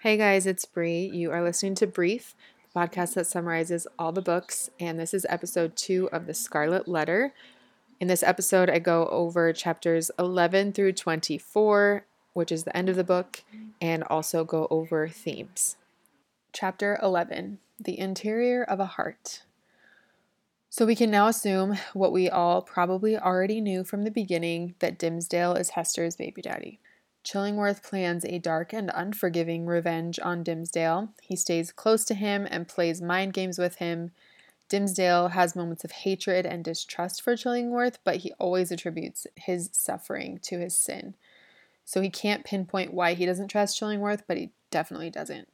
Hey guys, it's Bree. You are listening to Brief, the podcast that summarizes all the books, and this is episode two of The Scarlet Letter. In this episode, I go over chapters 11 through 24, which is the end of the book, and also go over themes. Chapter 11 The Interior of a Heart. So we can now assume what we all probably already knew from the beginning that Dimmesdale is Hester's baby daddy. Chillingworth plans a dark and unforgiving revenge on Dimmesdale. He stays close to him and plays mind games with him. Dimmesdale has moments of hatred and distrust for Chillingworth, but he always attributes his suffering to his sin. So he can't pinpoint why he doesn't trust Chillingworth, but he definitely doesn't.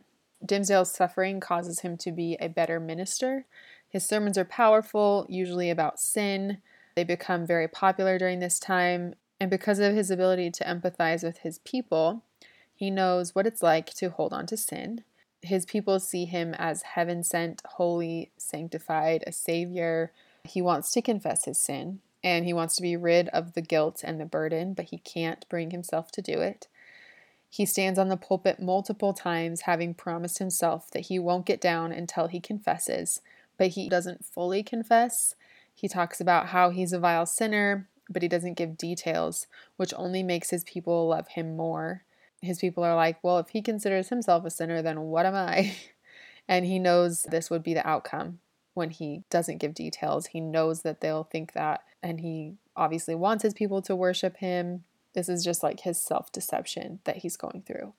Dimmesdale's suffering causes him to be a better minister. His sermons are powerful, usually about sin. They become very popular during this time, and because of his ability to empathize with his people, he knows what it's like to hold on to sin. His people see him as heaven sent, holy, sanctified, a savior. He wants to confess his sin and he wants to be rid of the guilt and the burden, but he can't bring himself to do it. He stands on the pulpit multiple times, having promised himself that he won't get down until he confesses, but he doesn't fully confess. He talks about how he's a vile sinner, but he doesn't give details, which only makes his people love him more. His people are like, well, if he considers himself a sinner, then what am I? And he knows this would be the outcome when he doesn't give details. He knows that they'll think that, and he obviously wants his people to worship him. This is just like his self deception that he's going through.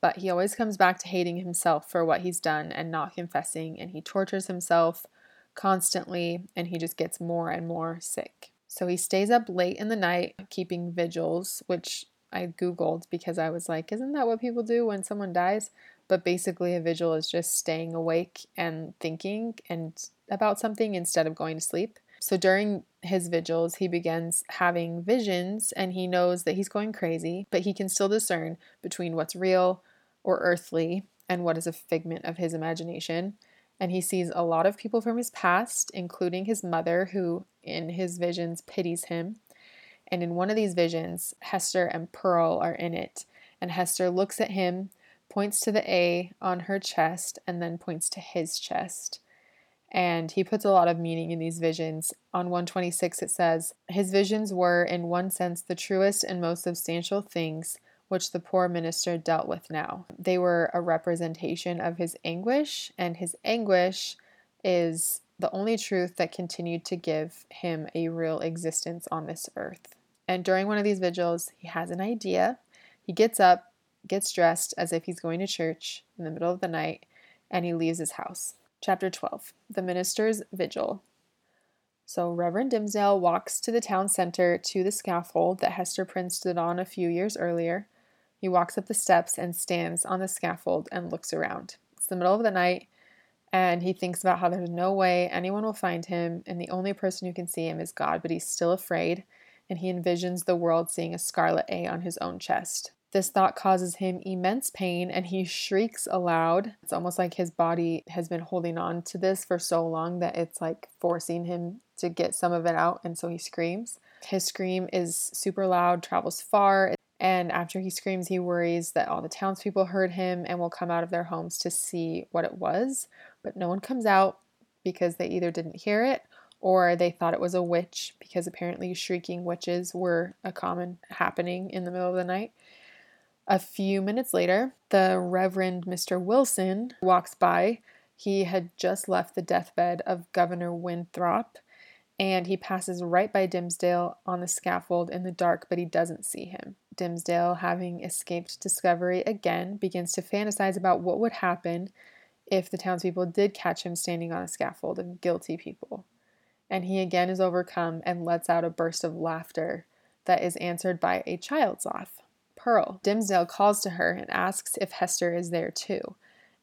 But he always comes back to hating himself for what he's done and not confessing, and he tortures himself constantly, and he just gets more and more sick. So he stays up late in the night keeping vigils, which I Googled because I was like, isn't that what people do when someone dies? But basically, a vigil is just staying awake and thinking and about something instead of going to sleep. So during his vigils, he begins having visions and he knows that he's going crazy, but he can still discern between what's real or earthly and what is a figment of his imagination and he sees a lot of people from his past, including his mother, who in his visions pities him. And in one of these visions, Hester and Pearl are in it. And Hester looks at him, points to the A on her chest, and then points to his chest. And he puts a lot of meaning in these visions. On 126, it says, His visions were, in one sense, the truest and most substantial things which the poor minister dealt with now. They were a representation of his anguish, and his anguish is the only truth that continued to give him a real existence on this earth. And during one of these vigils, he has an idea. He gets up, gets dressed as if he's going to church in the middle of the night, and he leaves his house. Chapter 12 The Minister's Vigil. So, Reverend Dimmesdale walks to the town center to the scaffold that Hester Prynne stood on a few years earlier. He walks up the steps and stands on the scaffold and looks around. It's the middle of the night, and he thinks about how there's no way anyone will find him, and the only person who can see him is God, but he's still afraid, and he envisions the world seeing a scarlet A on his own chest. This thought causes him immense pain and he shrieks aloud. It's almost like his body has been holding on to this for so long that it's like forcing him to get some of it out, and so he screams. His scream is super loud, travels far. And after he screams, he worries that all the townspeople heard him and will come out of their homes to see what it was. But no one comes out because they either didn't hear it or they thought it was a witch because apparently shrieking witches were a common happening in the middle of the night. A few minutes later, the Reverend Mr. Wilson walks by. He had just left the deathbed of Governor Winthrop and he passes right by Dimmesdale on the scaffold in the dark, but he doesn't see him. Dimmesdale, having escaped discovery again, begins to fantasize about what would happen if the townspeople did catch him standing on a scaffold of guilty people. And he again is overcome and lets out a burst of laughter that is answered by a child's laugh. Pearl. Dimmesdale calls to her and asks if Hester is there too.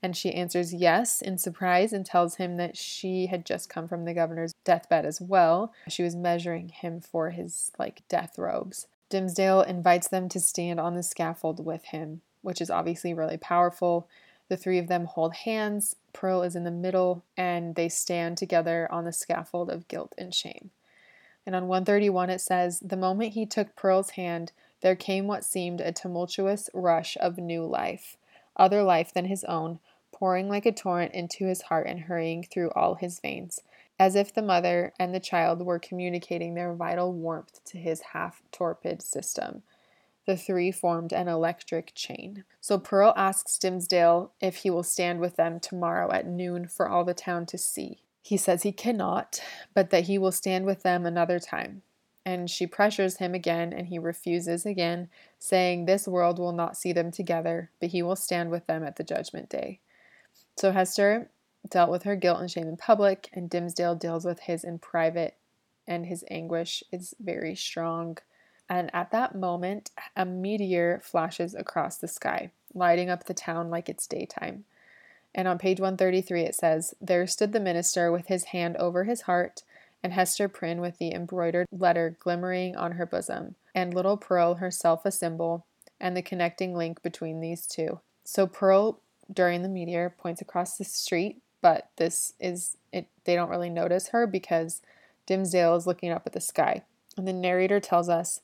And she answers yes in surprise and tells him that she had just come from the governor's deathbed as well. She was measuring him for his like death robes. Dimmesdale invites them to stand on the scaffold with him, which is obviously really powerful. The three of them hold hands, Pearl is in the middle, and they stand together on the scaffold of guilt and shame. And on 131 it says, The moment he took Pearl's hand, there came what seemed a tumultuous rush of new life. other life than his own, pouring like a torrent into his heart and hurrying through all his veins, as if the mother and the child were communicating their vital warmth to his half torpid system. The three formed an electric chain. So Pearl asks Dimmesdale if he will stand with them tomorrow at noon for all the town to see. He says he cannot, but that he will stand with them another time. And she pressures him again, and he refuses again, saying this world will not see them together, but he will stand with them at the judgment day. So Hester dealt with her guilt and shame in public, and Dimmesdale deals with his in private, and his anguish is very strong. And at that moment, a meteor flashes across the sky, lighting up the town like it's daytime. And on page 133, it says, There stood the minister with his hand over his heart, and Hester Prynne with the embroidered letter glimmering on her bosom, and little Pearl herself a symbol, and the connecting link between these two. So Pearl during the meteor points across the street, but this is it they don't really notice her because Dimmesdale is looking up at the sky. And the narrator tells us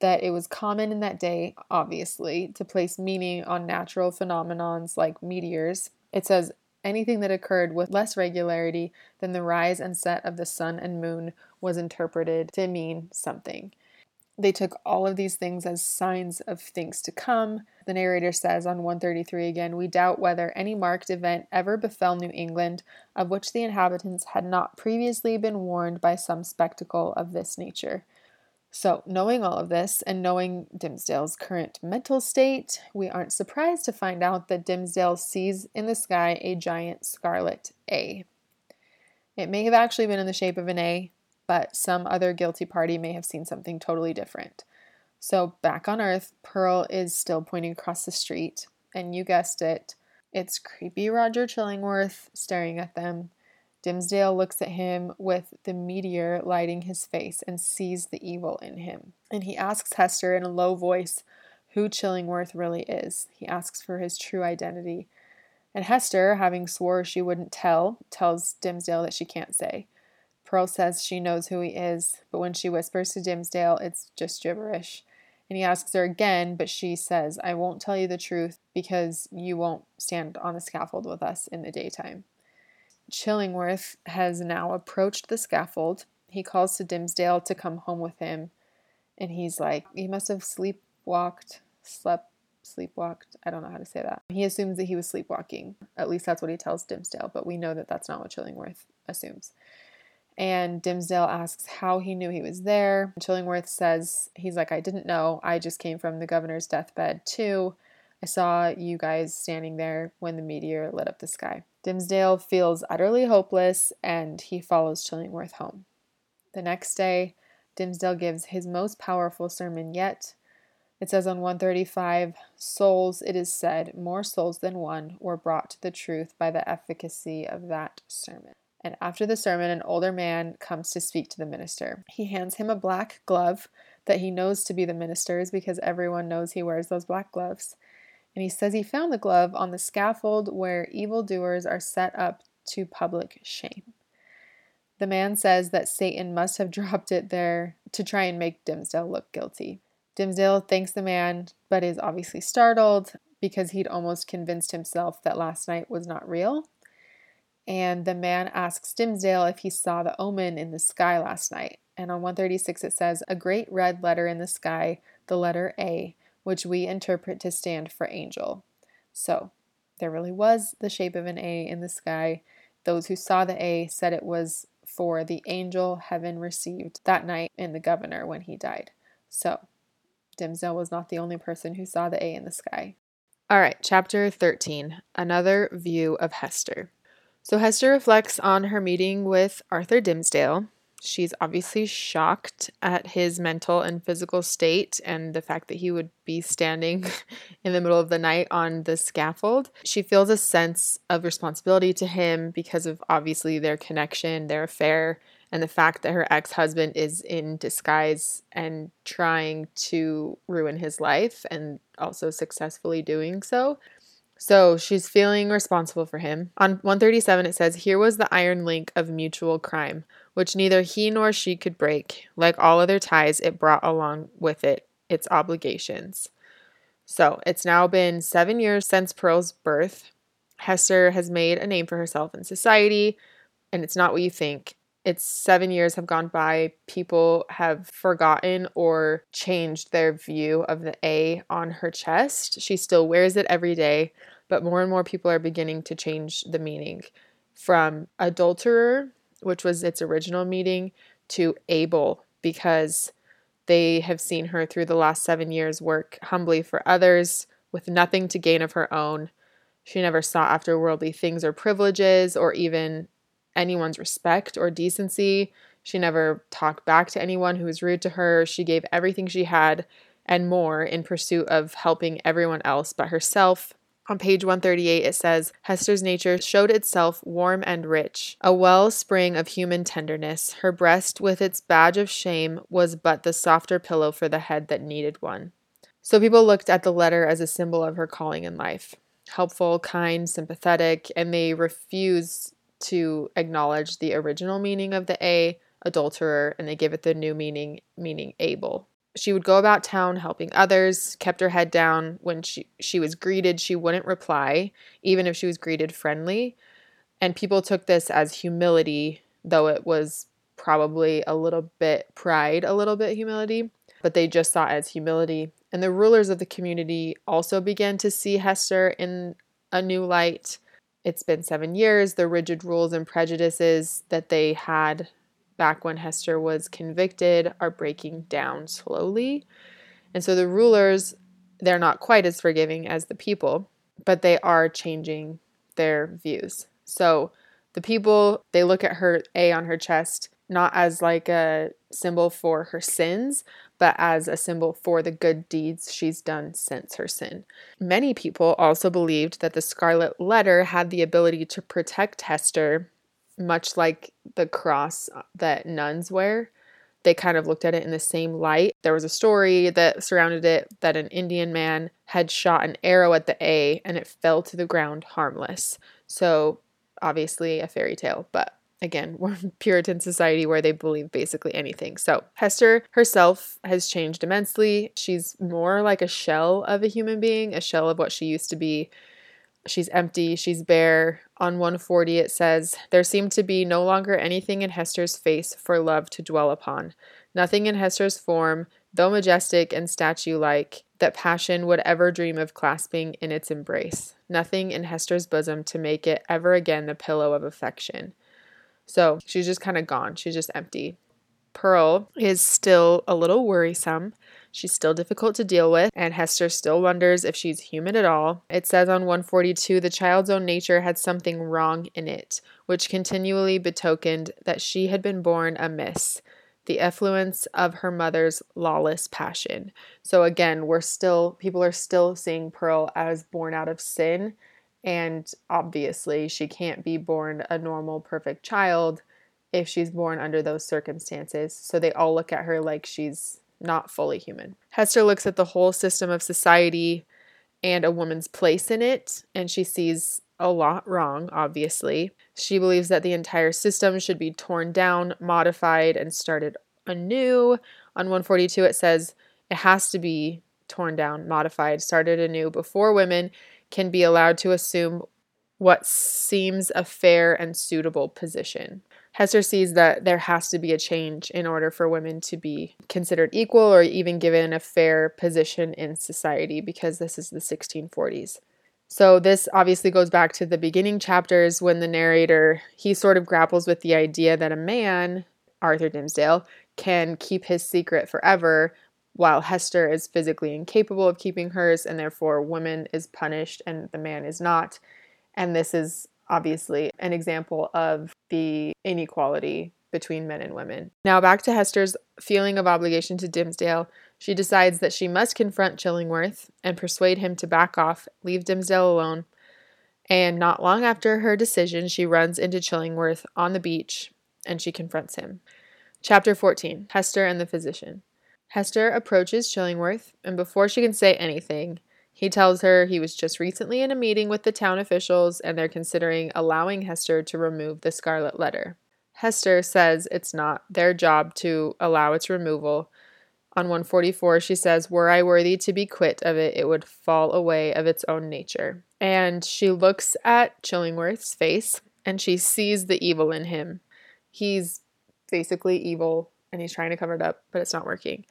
that it was common in that day, obviously, to place meaning on natural phenomenons like meteors. It says anything that occurred with less regularity than the rise and set of the sun and moon was interpreted to mean something. They took all of these things as signs of things to come. The narrator says on 133 again, We doubt whether any marked event ever befell New England of which the inhabitants had not previously been warned by some spectacle of this nature. So, knowing all of this and knowing Dimmesdale's current mental state, we aren't surprised to find out that Dimmesdale sees in the sky a giant scarlet A. It may have actually been in the shape of an A, but some other guilty party may have seen something totally different. So, back on Earth, Pearl is still pointing across the street, and you guessed it, it's creepy Roger Chillingworth staring at them. Dimmesdale looks at him with the meteor lighting his face and sees the evil in him. And he asks Hester in a low voice who Chillingworth really is. He asks for his true identity. And Hester, having swore she wouldn't tell, tells Dimmesdale that she can't say. Pearl says she knows who he is, but when she whispers to Dimmesdale, it's just gibberish. And he asks her again, but she says, I won't tell you the truth because you won't stand on the scaffold with us in the daytime. Chillingworth has now approached the scaffold. He calls to Dimmesdale to come home with him. And he's like, he must have sleepwalked, slept, sleepwalked. I don't know how to say that. He assumes that he was sleepwalking. At least that's what he tells Dimmesdale, but we know that that's not what Chillingworth assumes. And Dimmesdale asks how he knew he was there. Chillingworth says, he's like, I didn't know. I just came from the governor's deathbed, too. I saw you guys standing there when the meteor lit up the sky. Dimmesdale feels utterly hopeless and he follows Chillingworth home. The next day, Dimmesdale gives his most powerful sermon yet. It says on 135 Souls, it is said, more souls than one were brought to the truth by the efficacy of that sermon. And after the sermon, an older man comes to speak to the minister. He hands him a black glove that he knows to be the minister's because everyone knows he wears those black gloves. And he says he found the glove on the scaffold where evildoers are set up to public shame. The man says that Satan must have dropped it there to try and make Dimmesdale look guilty. Dimmesdale thanks the man, but is obviously startled because he'd almost convinced himself that last night was not real and the man asks Dimmesdale if he saw the omen in the sky last night. And on 136 it says, A great red letter in the sky, the letter A, which we interpret to stand for angel. So there really was the shape of an A in the sky. Those who saw the A said it was for the angel heaven received that night in the governor when he died. So Dimmesdale was not the only person who saw the A in the sky. All right, chapter 13 Another View of Hester. So Hester reflects on her meeting with Arthur Dimmesdale. She's obviously shocked at his mental and physical state and the fact that he would be standing in the middle of the night on the scaffold. She feels a sense of responsibility to him because of obviously their connection, their affair, and the fact that her ex husband is in disguise and trying to ruin his life and also successfully doing so. So she's feeling responsible for him. On 137, it says, Here was the iron link of mutual crime, which neither he nor she could break. Like all other ties, it brought along with it its obligations. So it's now been seven years since Pearl's birth. Hester has made a name for herself in society, and it's not what you think. It's seven years have gone by. People have forgotten or changed their view of the A on her chest. She still wears it every day, but more and more people are beginning to change the meaning from adulterer, which was its original meaning, to able, because they have seen her through the last seven years work humbly for others with nothing to gain of her own. She never sought after worldly things or privileges or even anyone's respect or decency. She never talked back to anyone who was rude to her. She gave everything she had and more in pursuit of helping everyone else but herself. On page 138, it says Hester's nature showed itself warm and rich, a well spring of human tenderness. Her breast, with its badge of shame, was but the softer pillow for the head that needed one. So people looked at the letter as a symbol of her calling in life helpful, kind, sympathetic, and they refuse to acknowledge the original meaning of the A, adulterer, and they give it the new meaning, meaning able. She would go about town helping others, kept her head down. When she, she was greeted, she wouldn't reply, even if she was greeted friendly. And people took this as humility, though it was probably a little bit pride, a little bit humility, but they just saw it as humility. And the rulers of the community also began to see Hester in a new light it's been seven years. The rigid rules and prejudices that they had back when Hester was convicted are breaking down slowly. And so the rulers, they're not quite as forgiving as the people, but they are changing their views. So the people, they look at her A on her chest not as like a symbol for her sins, but as a symbol for the good deeds she's done since her sin. Many people also believed that the scarlet letter had the ability to protect Hester, much like the cross that nuns wear. They kind of looked at it in the same light. There was a story that surrounded it that an Indian man had shot an arrow at the A and it fell to the ground harmless. So, obviously, a fairy tale, but again, we're Puritan society where they believe basically anything. So, Hester herself has changed immensely. She's more like a shell of a human being, a shell of what she used to be. She's empty, she's bare. On 140, it says, There seemed to be no longer anything in Hester's face for love to dwell upon. Nothing in Hester's form, though majestic and statue like, that passion would ever dream of clasping in its embrace. Nothing in Hester's bosom to make it ever again the pillow of affection. So she's just kind of gone. She's just empty. Pearl is still a little worrisome. She's still difficult to deal with, and Hester still wonders if she's human at all. It says on 142 the child's own nature had something wrong in it, which continually betokened that she had been born amiss, the effluence of her mother's lawless passion. So again, we're still, people are still seeing Pearl as born out of sin and obviously, she can't be born a normal, perfect child if she's born under those circumstances. So they all look at her like she's not fully human. Hester looks at the whole system of society and a woman's place in it, and she sees a lot wrong, obviously. She believes that the entire system should be torn down, modified, and started anew. On 142, it says it has to be torn down, modified, started anew before women can be allowed to assume what seems a fair and suitable position. Hester sees that there has to be a change in order for women to be considered equal or even given a fair position in society because this is the 1640s. So this obviously goes back to the beginning chapters when the narrator he sort of grapples with the idea that a man, Arthur Dimmesdale, can keep his secret forever while Hester is physically incapable of keeping hers, and therefore woman is punished and the man is not. And this is obviously an example of the inequality between men and women. Now, back to Hester's feeling of obligation to Dimmesdale. She decides that she must confront Chillingworth and persuade him to back off, leave Dimmesdale alone. And not long after her decision, she runs into Chillingworth on the beach and she confronts him. Chapter 14 Hester and the Physician. Hester approaches Chillingworth, and before she can say anything, he tells her he was just recently in a meeting with the town officials and they're considering allowing Hester to remove the scarlet letter. Hester says it's not their job to allow its removal, On 144, she says, Were I worthy to be quit of it, it would fall away of its own nature. And she looks at Chillingworth's face and she sees the evil in him. He's basically evil and he's trying to cover it up, but it's not working.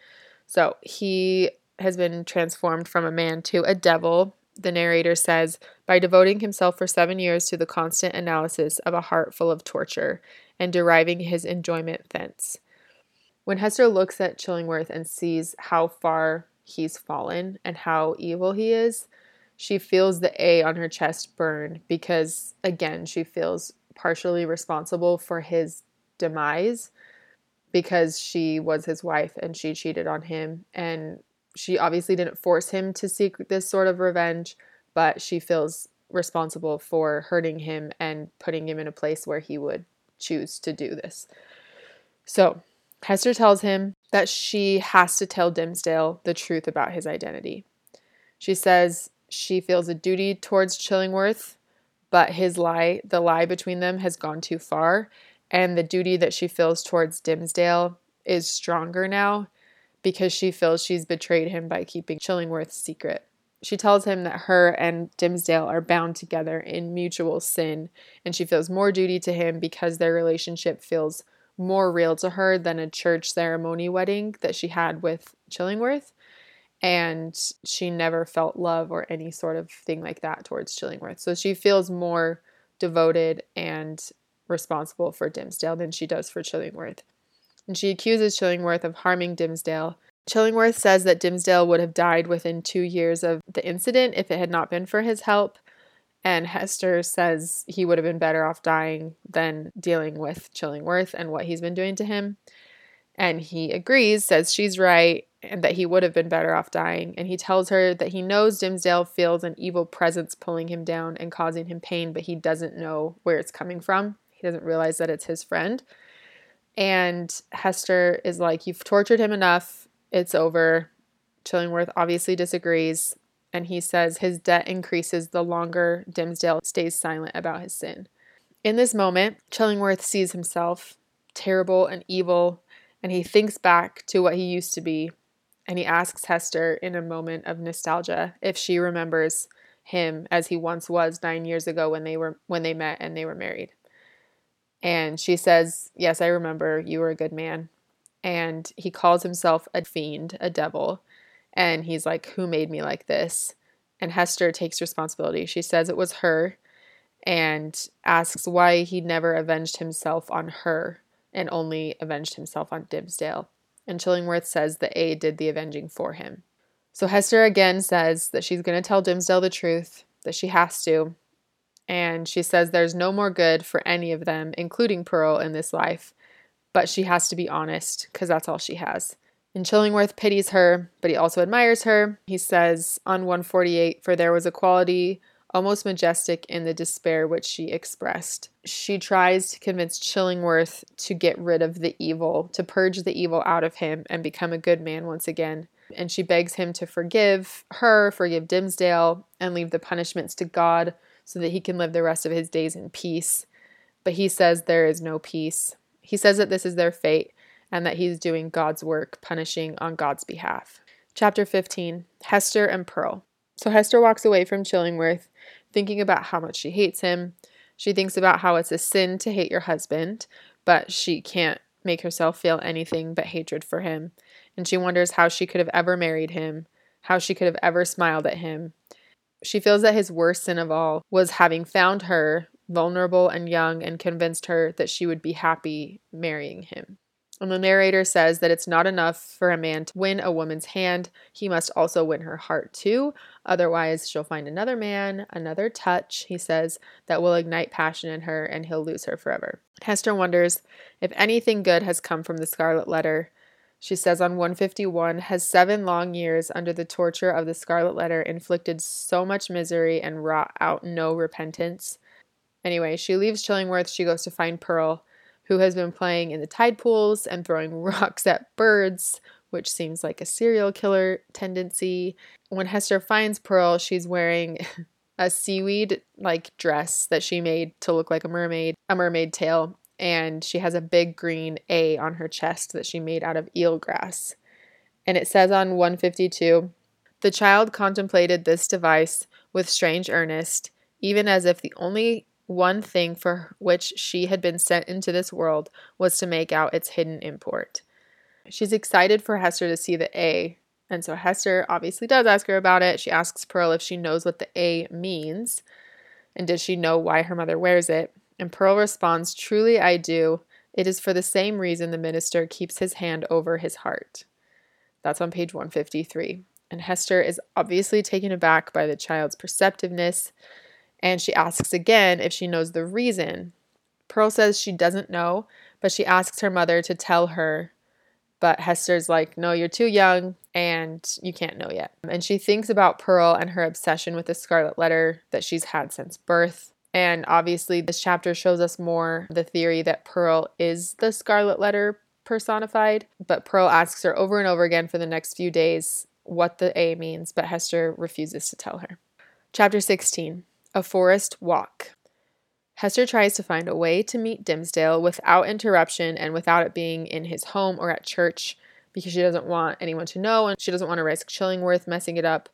So he has been transformed from a man to a devil, the narrator says, by devoting himself for seven years to the constant analysis of a heart full of torture and deriving his enjoyment thence. When Hester looks at Chillingworth and sees how far he's fallen and how evil he is, she feels the A on her chest burn because, again, she feels partially responsible for his demise because she was his wife and she cheated on him. And she obviously didn't force him to seek this sort of revenge, but she feels responsible for hurting him and putting him in a place where he would choose to do this. So, Hester tells him that she has to tell Dimmesdale the truth about his identity. She says she feels a duty towards Chillingworth, but his lie, the lie between them, has gone too far, and the duty that she feels towards Dimmesdale is stronger now because she feels she's betrayed him by keeping Chillingworth's secret. She tells him that her and Dimmesdale are bound together in mutual sin, and she feels more duty to him because their relationship feels more real to her than a church ceremony wedding that she had with Chillingworth. And she never felt love or any sort of thing like that towards Chillingworth. So she feels more devoted and responsible for Dimmesdale than she does for Chillingworth. And she accuses Chillingworth of harming Dimmesdale. Chillingworth says that Dimmesdale would have died within two years of the incident if it had not been for his help. And Hester says he would have been better off dying than dealing with Chillingworth and what he's been doing to him. And he agrees, says she's right, and that he would have been better off dying. And he tells her that he knows Dimmesdale feels an evil presence pulling him down and causing him pain, but he doesn't know where it's coming from. He doesn't realize that it's his friend. And Hester is like, You've tortured him enough. It's over. Chillingworth obviously disagrees. And he says his debt increases the longer Dimmesdale stays silent about his sin. In this moment, Chillingworth sees himself terrible and evil, and he thinks back to what he used to be. And he asks Hester in a moment of nostalgia if she remembers him as he once was nine years ago when they were when they met and they were married. And she says, Yes, I remember you were a good man. And he calls himself a fiend, a devil. And he's like, Who made me like this? And Hester takes responsibility. She says it was her and asks why he never avenged himself on her and only avenged himself on Dimmesdale. And Chillingworth says that A did the avenging for him. So Hester again says that she's going to tell Dimmesdale the truth, that she has to, and she says there's no more good for any of them, including Pearl, in this life. But she has to be honest, because that's all she has. And Chillingworth pities her, but he also admires her. He says on 148 For there was a quality almost majestic in the despair which she expressed. She tries to convince Chillingworth to get rid of the evil, to purge the evil out of him and become a good man once again. And she begs him to forgive her, forgive Dimmesdale, and leave the punishments to God so that he can live the rest of his days in peace. But he says there is no peace. He says that this is their fate and that he's doing God's work, punishing on God's behalf. Chapter 15 Hester and Pearl. So Hester walks away from Chillingworth, thinking about how much she hates him. She thinks about how it's a sin to hate your husband, but she can't make herself feel anything but hatred for him. And she wonders how she could have ever married him, how she could have ever smiled at him, she feels that his worst sin of all was having found her vulnerable and young and convinced her that she would be happy marrying him. And the narrator says that it's not enough for a man to win a woman's hand, he must also win her heart too. Otherwise, she'll find another man, another touch, he says, that will ignite passion in her and he'll lose her forever. Hester wonders if anything good has come from the Scarlet Letter she says on 151 has seven long years under the torture of the scarlet letter inflicted so much misery and wrought out no repentance. Anyway, she leaves Chillingworth. She goes to find Pearl, who has been playing in the tide pools and throwing rocks at birds, which seems like a serial killer tendency. When Hester finds Pearl, she's wearing a seaweed like dress that she made to look like a mermaid, a mermaid tail, and she has a big green A on her chest that she made out of eelgrass. And it says on 152 The child contemplated this device with strange earnest, even as if the only one thing for which she had been sent into this world was to make out its hidden import. She's excited for Hester to see the A, and so Hester obviously does ask her about it. She asks Pearl if she knows what the A means, and does she know why her mother wears it? And Pearl responds, Truly I do. It is for the same reason the minister keeps his hand over his heart. That's on page 153. And Hester is obviously taken aback by the child's perceptiveness, and she asks again if she knows the reason. Pearl says she doesn't know, but she asks her mother to tell her. But Hester's like, No, you're too young and you can't know yet. And she thinks about Pearl and her obsession with the scarlet letter that she's had since birth. And obviously, this chapter shows us more the theory that Pearl is the scarlet letter personified. But Pearl asks her over and over again for the next few days what the A means, but Hester refuses to tell her. Chapter 16 A Forest Walk. Hester tries to find a way to meet Dimmesdale without interruption and without it being in his home or at church because she doesn't want anyone to know and she doesn't want to risk Chillingworth messing it up.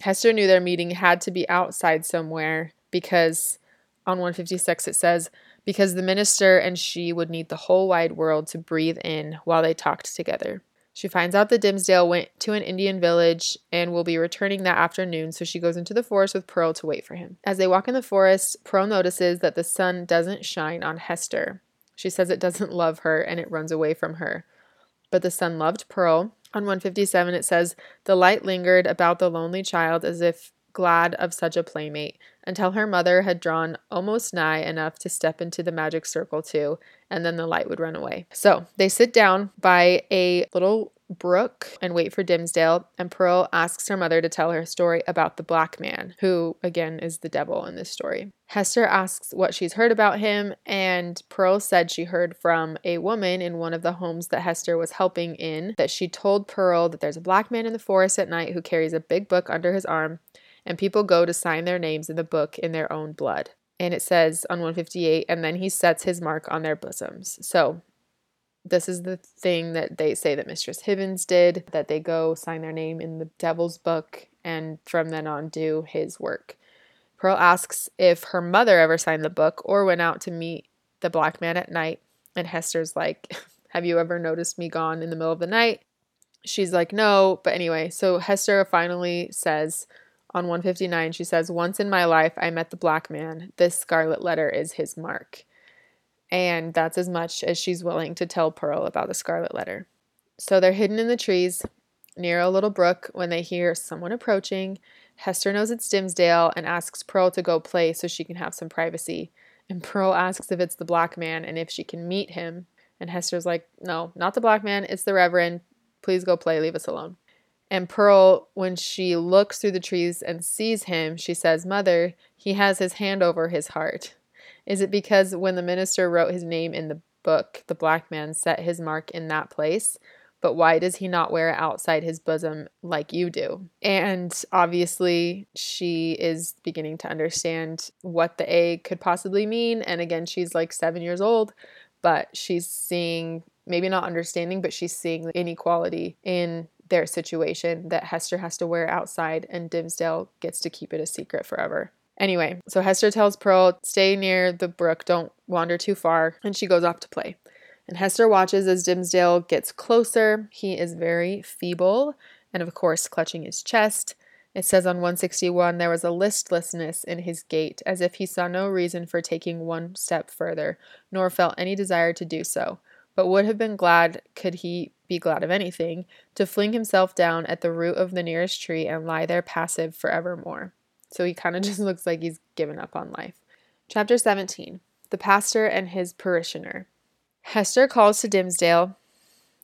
Hester knew their meeting had to be outside somewhere because on 156 it says, because the minister and she would need the whole wide world to breathe in while they talked together. She finds out that Dimmesdale went to an Indian village and will be returning that afternoon, so she goes into the forest with Pearl to wait for him. As they walk in the forest, Pearl notices that the sun doesn't shine on Hester. She says it doesn't love her and it runs away from her. But the sun loved Pearl. On 157, it says, The light lingered about the lonely child as if glad of such a playmate, until her mother had drawn almost nigh enough to step into the magic circle too, and then the light would run away. So they sit down by a little brook and wait for Dimmesdale, and Pearl asks her mother to tell her story about the black man, who again is the devil in this story. Hester asks what she's heard about him, and Pearl said she heard from a woman in one of the homes that Hester was helping in that she told Pearl that there's a black man in the forest at night who carries a big book under his arm and people go to sign their names in the book in their own blood. And it says on 158, and then he sets his mark on their bosoms. So this is the thing that they say that Mistress Hibbins did, that they go sign their name in the devil's book and from then on do his work. Pearl asks if her mother ever signed the book or went out to meet the black man at night. And Hester's like, Have you ever noticed me gone in the middle of the night? She's like, No. But anyway, so Hester finally says, on 159, she says, Once in my life, I met the black man. This scarlet letter is his mark. And that's as much as she's willing to tell Pearl about the scarlet letter. So they're hidden in the trees near a little brook when they hear someone approaching. Hester knows it's Dimmesdale and asks Pearl to go play so she can have some privacy. And Pearl asks if it's the black man and if she can meet him. And Hester's like, No, not the black man, it's the Reverend. Please go play, leave us alone. And Pearl, when she looks through the trees and sees him, she says, Mother, he has his hand over his heart. Is it because when the minister wrote his name in the book, the black man set his mark in that place? But why does he not wear it outside his bosom like you do? And obviously, she is beginning to understand what the A could possibly mean. And again, she's like seven years old, but she's seeing maybe not understanding, but she's seeing the inequality in their situation that Hester has to wear outside and Dimmesdale gets to keep it a secret forever. Anyway, so Hester tells Pearl, stay near the brook, don't wander too far, and she goes off to play. And Hester watches as Dimmesdale gets closer. He is very feeble and, of course, clutching his chest. It says on 161 there was a listlessness in his gait, as if he saw no reason for taking one step further, nor felt any desire to do so but would have been glad, could he be glad of anything, to fling himself down at the root of the nearest tree and lie there passive forevermore. So he kind of just looks like he's given up on life. Chapter 17 The Pastor and His Parishioner. Hester calls to Dimmesdale.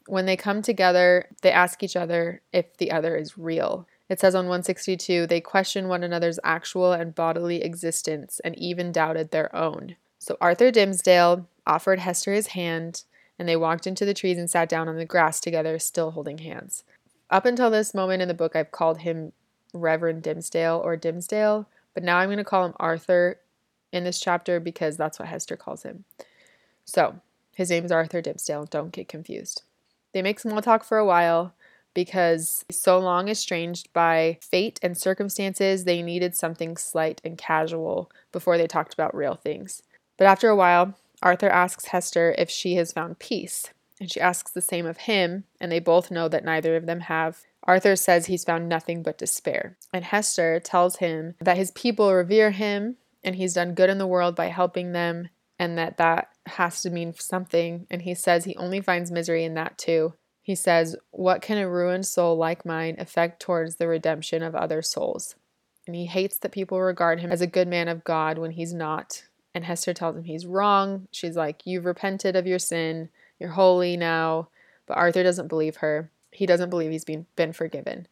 When they come together, they ask each other if the other is real. It says on 162 they question one another's actual and bodily existence and even doubted their own. So Arthur Dimmesdale offered Hester his hand and they walked into the trees and sat down on the grass together, still holding hands. Up until this moment in the book, I've called him Reverend Dimmesdale or Dimmesdale, but now I'm going to call him Arthur in this chapter because that's what Hester calls him. So, his name is Arthur Dimmesdale, don't get confused. They make small talk for a while, because so long estranged by fate and circumstances, they needed something slight and casual before they talked about real things. But after a while, Arthur asks Hester if she has found peace, and she asks the same of him, and they both know that neither of them have. Arthur says he's found nothing but despair, and Hester tells him that his people revere him and he's done good in the world by helping them, and that that has to mean something. And he says he only finds misery in that too. He says, What can a ruined soul like mine effect towards the redemption of other souls? And he hates that people regard him as a good man of God when he's not. And Hester tells him he's wrong. She's like, You've repented of your sin. You're holy now. But Arthur doesn't believe her. He doesn't believe he's been, been forgiven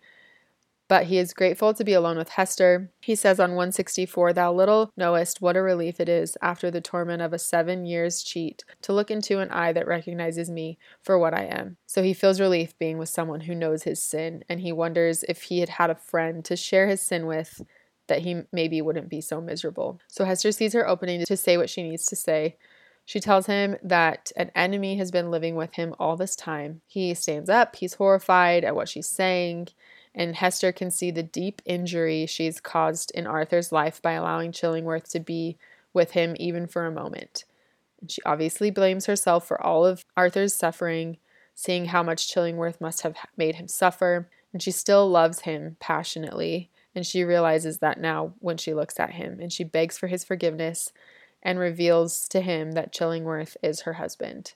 but he is grateful to be alone with Hester. He says on 164, Thou little knowest what a relief it is, after the torment of a seven years cheat, to look into an eye that recognizes me for what I am. So he feels relief being with someone who knows his sin, and he wonders if he had had a friend to share his sin with, that he maybe wouldn't be so miserable. So Hester sees her opening to say what she needs to say. She tells him that an enemy has been living with him all this time. He stands up, he's horrified at what she's saying and Hester can see the deep injury she's caused in Arthur's life by allowing Chillingworth to be with him even for a moment. And she obviously blames herself for all of Arthur's suffering, seeing how much Chillingworth must have made him suffer, and she still loves him passionately. And she realizes that now when she looks at him, and she begs for his forgiveness and reveals to him that Chillingworth is her husband.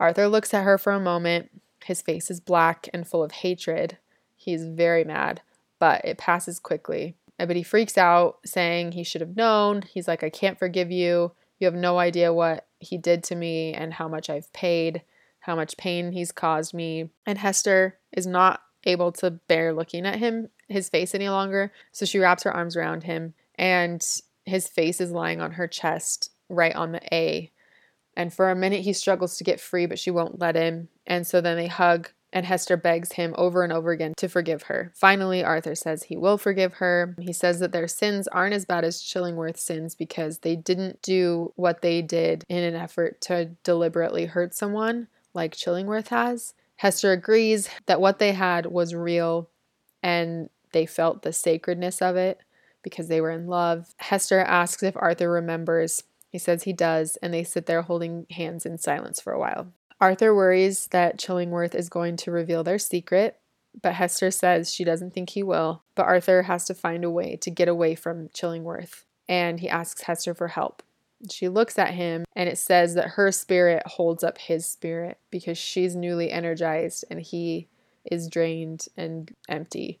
Arthur looks at her for a moment. His face is black and full of hatred, He's very mad, but it passes quickly. But he freaks out, saying he should have known. He's like, I can't forgive you. You have no idea what he did to me and how much I've paid, how much pain he's caused me. And Hester is not able to bear looking at him, his face any longer. So she wraps her arms around him, and his face is lying on her chest, right on the A. And for a minute, he struggles to get free, but she won't let him. And so then they hug and Hester begs him over and over again to forgive her. Finally, Arthur says he will forgive her. He says that their sins aren't as bad as Chillingworth's sins because they didn't do what they did in an effort to deliberately hurt someone like Chillingworth has. Hester agrees that what they had was real and they felt the sacredness of it because they were in love. Hester asks if Arthur remembers. He says he does, and they sit there holding hands in silence for a while. Arthur worries that Chillingworth is going to reveal their secret, but Hester says she doesn't think he will. But Arthur has to find a way to get away from Chillingworth, and he asks Hester for help. She looks at him, and it says that her spirit holds up his spirit because she's newly energized and he is drained and empty.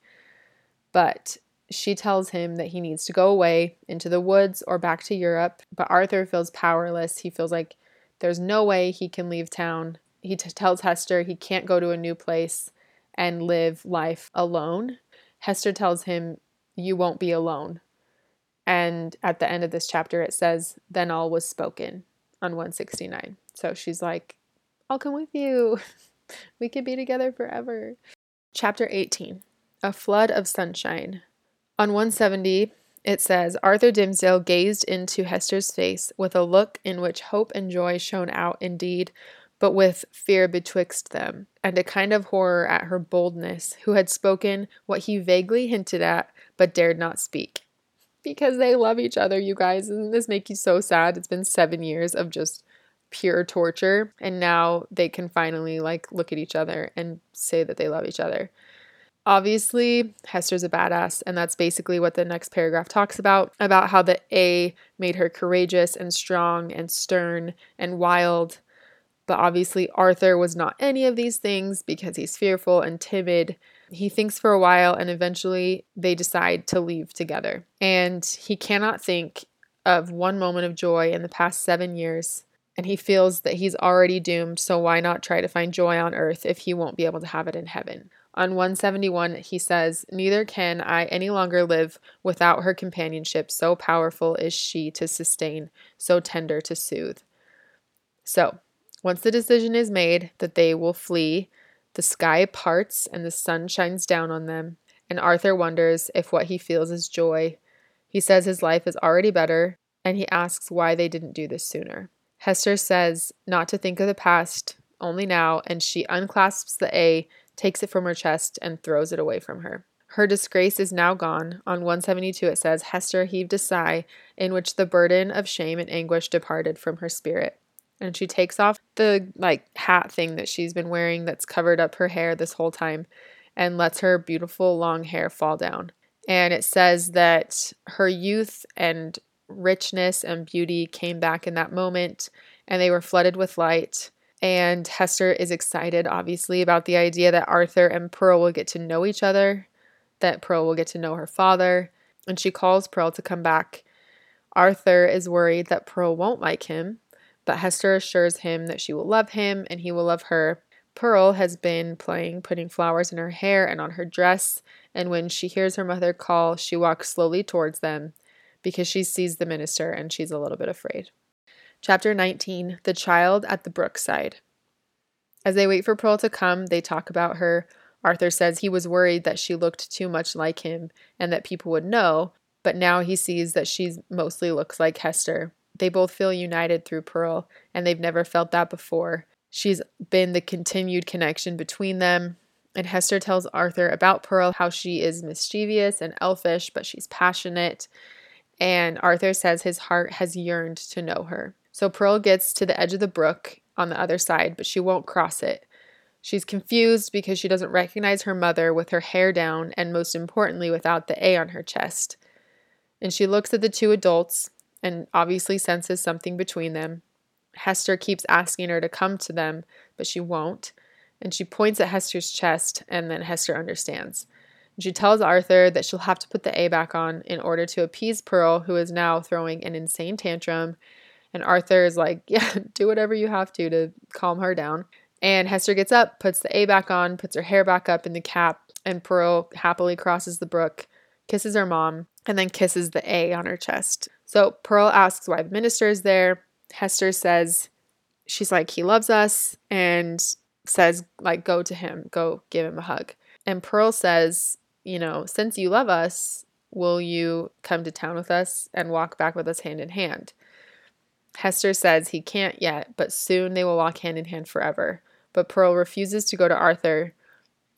But she tells him that he needs to go away into the woods or back to Europe. But Arthur feels powerless. He feels like there's no way he can leave town. He t- tells Hester he can't go to a new place and live life alone. Hester tells him, You won't be alone. And at the end of this chapter, it says, Then all was spoken on 169. So she's like, I'll come with you. we could be together forever. Chapter 18 A Flood of Sunshine. On 170, it says Arthur Dimmesdale gazed into Hester's face with a look in which hope and joy shone out indeed, but with fear betwixt them, and a kind of horror at her boldness, who had spoken what he vaguely hinted at, but dared not speak. Because they love each other, you guys. Doesn't this make you so sad? It's been seven years of just pure torture, and now they can finally like look at each other and say that they love each other. Obviously, Hester's a badass, and that's basically what the next paragraph talks about about how the A made her courageous and strong and stern and wild. But obviously, Arthur was not any of these things because he's fearful and timid. He thinks for a while, and eventually they decide to leave together. And he cannot think of one moment of joy in the past seven years. And he feels that he's already doomed, so why not try to find joy on earth if he won't be able to have it in heaven? On 171, he says, Neither can I any longer live without her companionship, so powerful is she to sustain, so tender to soothe. So, once the decision is made that they will flee, the sky parts and the sun shines down on them, and Arthur wonders if what he feels is joy. He says his life is already better, and he asks why they didn't do this sooner. Hester says not to think of the past, only now, and she unclasps the A takes it from her chest, and throws it away from her. Her disgrace is now gone. On 172, it says, Hester heaved a sigh in which the burden of shame and anguish departed from her spirit. And she takes off the like hat thing that she's been wearing that's covered up her hair this whole time and lets her beautiful long hair fall down. And it says that her youth and richness and beauty came back in that moment and they were flooded with light. And Hester is excited, obviously, about the idea that Arthur and Pearl will get to know each other, that Pearl will get to know her father. And she calls Pearl to come back. Arthur is worried that Pearl won't like him, but Hester assures him that she will love him and he will love her. Pearl has been playing putting flowers in her hair and on her dress, and when she hears her mother call, she walks slowly towards them because she sees the minister and she's a little bit afraid. Chapter 19 The Child at the Brookside. As they wait for Pearl to come, they talk about her. Arthur says he was worried that she looked too much like him and that people would know, but now he sees that she mostly looks like Hester. They both feel united through Pearl, and they've never felt that before. She's been the continued connection between them. And Hester tells Arthur about Pearl, how she is mischievous and elfish, but she's passionate. And Arthur says his heart has yearned to know her. So Pearl gets to the edge of the brook on the other side, but she won't cross it. She's confused because she doesn't recognize her mother with her hair down and, most importantly, without the A on her chest. And she looks at the two adults and obviously senses something between them. Hester keeps asking her to come to them, but she won't. And she points at Hester's chest, and then Hester understands. And she tells Arthur that she'll have to put the A back on in order to appease Pearl, who is now throwing an insane tantrum and Arthur is like, yeah, do whatever you have to to calm her down. And Hester gets up, puts the A back on, puts her hair back up in the cap, and Pearl happily crosses the brook, kisses her mom, and then kisses the A on her chest. So Pearl asks why the minister is there. Hester says, she's like, he loves us, and says, like, go to him, go give him a hug. And Pearl says, you know, since you love us, will you come to town with us and walk back with us hand in hand? Hester says he can't yet, but soon they will walk hand in hand forever. But Pearl refuses to go to Arthur,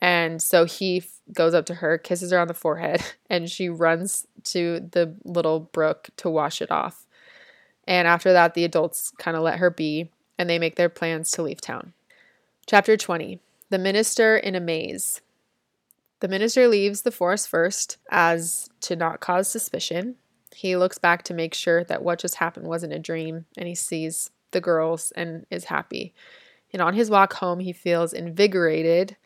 and so he f- goes up to her, kisses her on the forehead, and she runs to the little brook to wash it off. And after that, the adults kind of let her be, and they make their plans to leave town. Chapter 20 The Minister in a Maze. The minister leaves the forest first, as to not cause suspicion. He looks back to make sure that what just happened wasn't a dream, and he sees the girls and is happy. And on his walk home, he feels invigorated.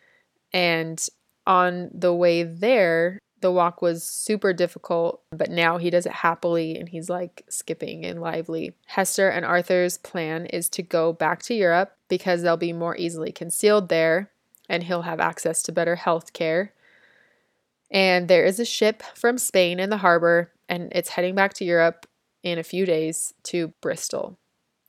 And on the way there, the walk was super difficult, but now he does it happily and he's like skipping and lively. Hester and Arthur's plan is to go back to Europe because they'll be more easily concealed there and he'll have access to better health care. And there is a ship from Spain in the harbor and it's heading back to Europe in a few days to Bristol.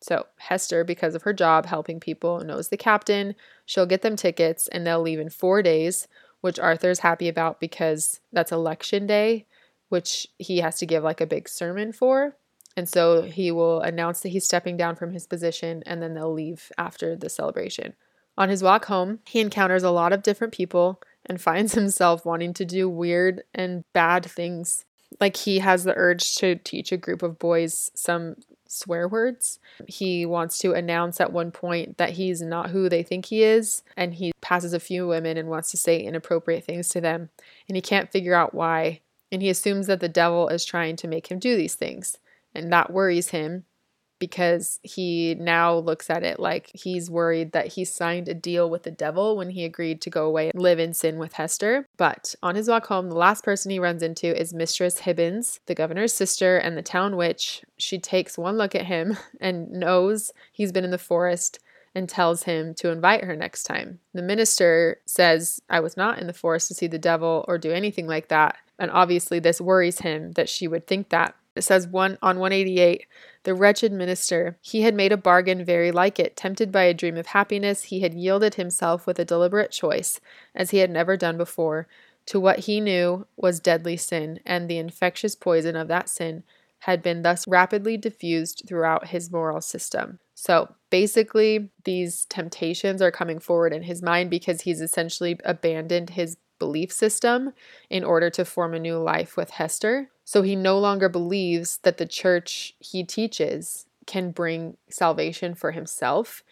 So, Hester, because of her job helping people, knows the captain. She'll get them tickets and they'll leave in four days, which Arthur's happy about because that's election day, which he has to give like a big sermon for. And so he will announce that he's stepping down from his position and then they'll leave after the celebration. On his walk home, he encounters a lot of different people and finds himself wanting to do weird and bad things like he has the urge to teach a group of boys some swear words. He wants to announce at one point that he's not who they think he is, and he passes a few women and wants to say inappropriate things to them, and he can't figure out why. And he assumes that the devil is trying to make him do these things, and that worries him because he now looks at it like he's worried that he signed a deal with the devil when he agreed to go away and live in sin with Hester. But on his walk home, the last person he runs into is Mistress Hibbins, the governor's sister and the town witch. She takes one look at him and knows he's been in the forest and tells him to invite her next time. The minister says, I was not in the forest to see the devil or do anything like that. And obviously, this worries him that she would think that. It says one on 188, the wretched minister, he had made a bargain very like it. Tempted by a dream of happiness, he had yielded himself with a deliberate choice, as he had never done before, to what he knew was deadly sin, and the infectious poison of that sin had been thus rapidly diffused throughout his moral system. So basically, these temptations are coming forward in his mind because he's essentially abandoned his belief system in order to form a new life with Hester. So he no longer believes that the church he teaches can bring salvation for himself.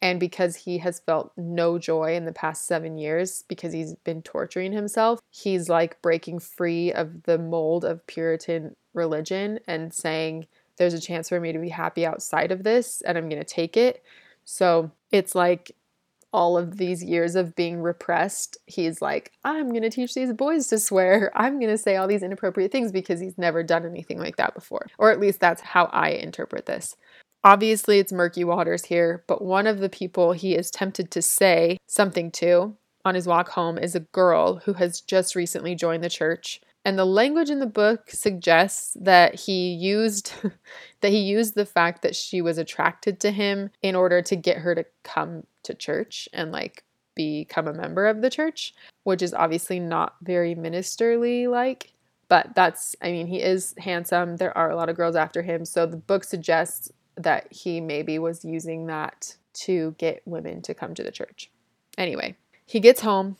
And because he has felt no joy in the past seven years because he's been torturing himself, he's like breaking free of the mold of Puritan religion and saying, There's a chance for me to be happy outside of this, and I'm going to take it. So it's like all of these years of being repressed, he's like, I'm going to teach these boys to swear. I'm going to say all these inappropriate things because he's never done anything like that before. Or at least that's how I interpret this. Obviously, it's murky waters here, but one of the people he is tempted to say something to on his walk home is a girl who has just recently joined the church. And the language in the book suggests that he used that he used the fact that she was attracted to him in order to get her to come to church and like become a member of the church, which is obviously not very ministerly like. But that's, I mean, he is handsome. There are a lot of girls after him. So the book suggests that he maybe was using that to get women to come to the church. Anyway, he gets home,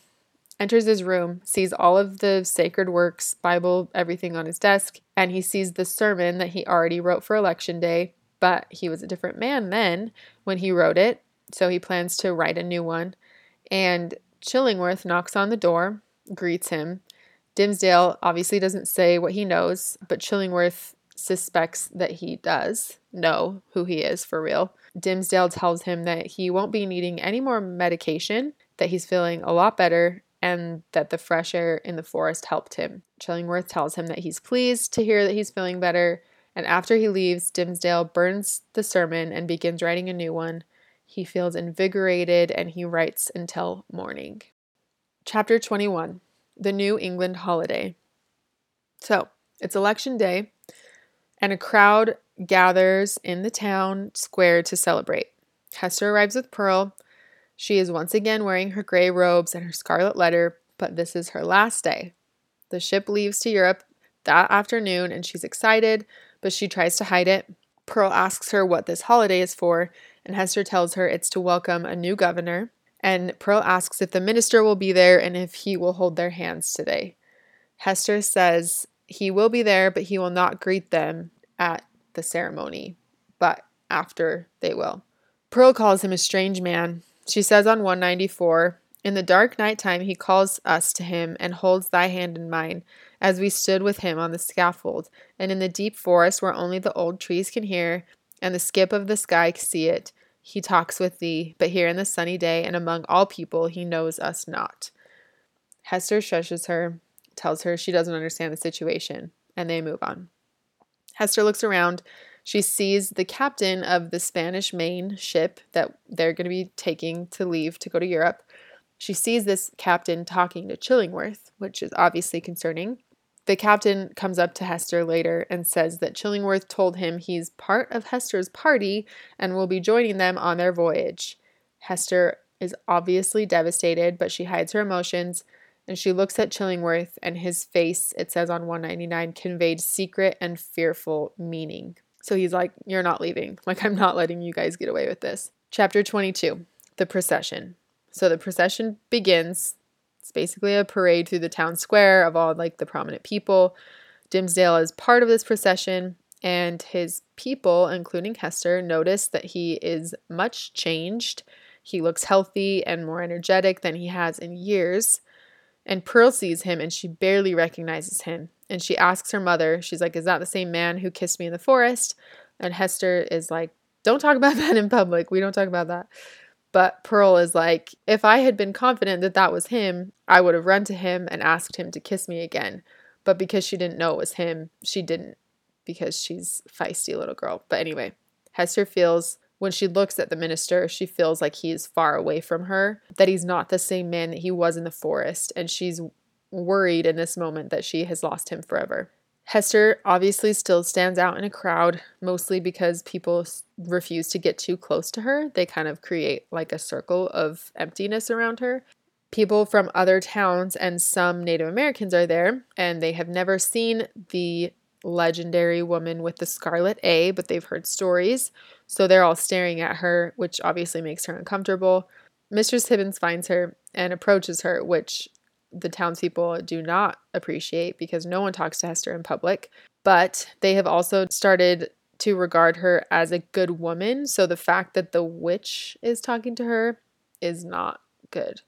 enters his room, sees all of the sacred works, Bible, everything on his desk, and he sees the sermon that he already wrote for election day, but he was a different man then when he wrote it, so he plans to write a new one. And Chillingworth knocks on the door, greets him. Dimmesdale obviously doesn't say what he knows, but Chillingworth suspects that he does know who he is for real. Dimmesdale tells him that he won't be needing any more medication, that he's feeling a lot better, and that the fresh air in the forest helped him. Chillingworth tells him that he's pleased to hear that he's feeling better, and after he leaves, Dimmesdale burns the sermon and begins writing a new one. He feels invigorated and he writes until morning. Chapter 21 The New England Holiday. So, it's election day, and a crowd gathers in the town square to celebrate. Hester arrives with Pearl. She is once again wearing her gray robes and her scarlet letter, but this is her last day. The ship leaves to Europe that afternoon and she's excited, but she tries to hide it. Pearl asks her what this holiday is for, and Hester tells her it's to welcome a new governor. And Pearl asks if the minister will be there and if he will hold their hands today. Hester says he will be there, but he will not greet them at the ceremony, but after they will. Pearl calls him a strange man. She says on 194, In the dark night time he calls us to him and holds thy hand in mine, as we stood with him on the scaffold, and in the deep forest where only the old trees can hear, and the skip of the sky see it, he talks with thee, but here in the sunny day and among all people he knows us not. Hester shushes her, tells her she doesn't understand the situation, and they move on. Hester looks around. She sees the captain of the Spanish main ship that they're going to be taking to leave to go to Europe. She sees this captain talking to Chillingworth, which is obviously concerning. The captain comes up to Hester later and says that Chillingworth told him he's part of Hester's party and will be joining them on their voyage. Hester is obviously devastated, but she hides her emotions and she looks at Chillingworth, and his face, it says on 199, conveyed secret and fearful meaning. So he's like, You're not leaving. Like, I'm not letting you guys get away with this. Chapter 22 The Procession. So the procession begins. It's basically a parade through the town square of all like the prominent people. Dimmesdale is part of this procession, and his people, including Hester, notice that he is much changed. He looks healthy and more energetic than he has in years. And Pearl sees him and she barely recognizes him. And she asks her mother, she's like, Is that the same man who kissed me in the forest? And Hester is like, Don't talk about that in public. We don't talk about that. But Pearl is like, If I had been confident that that was him, I would have run to him and asked him to kiss me again. But because she didn't know it was him, she didn't because she's feisty little girl. But anyway, Hester feels when she looks at the minister, she feels like he's far away from her, that he's not the same man that he was in the forest, and she's worried in this moment that she has lost him forever. Hester obviously still stands out in a crowd, mostly because people refuse to get too close to her. They kind of create like a circle of emptiness around her. People from other towns and some Native Americans are there, and they have never seen the legendary woman with the scarlet A, but they've heard stories. So they're all staring at her, which obviously makes her uncomfortable. Mistress Hibbins finds her and approaches her, which the townspeople do not appreciate because no one talks to Hester in public. But they have also started to regard her as a good woman. So the fact that the witch is talking to her is not good.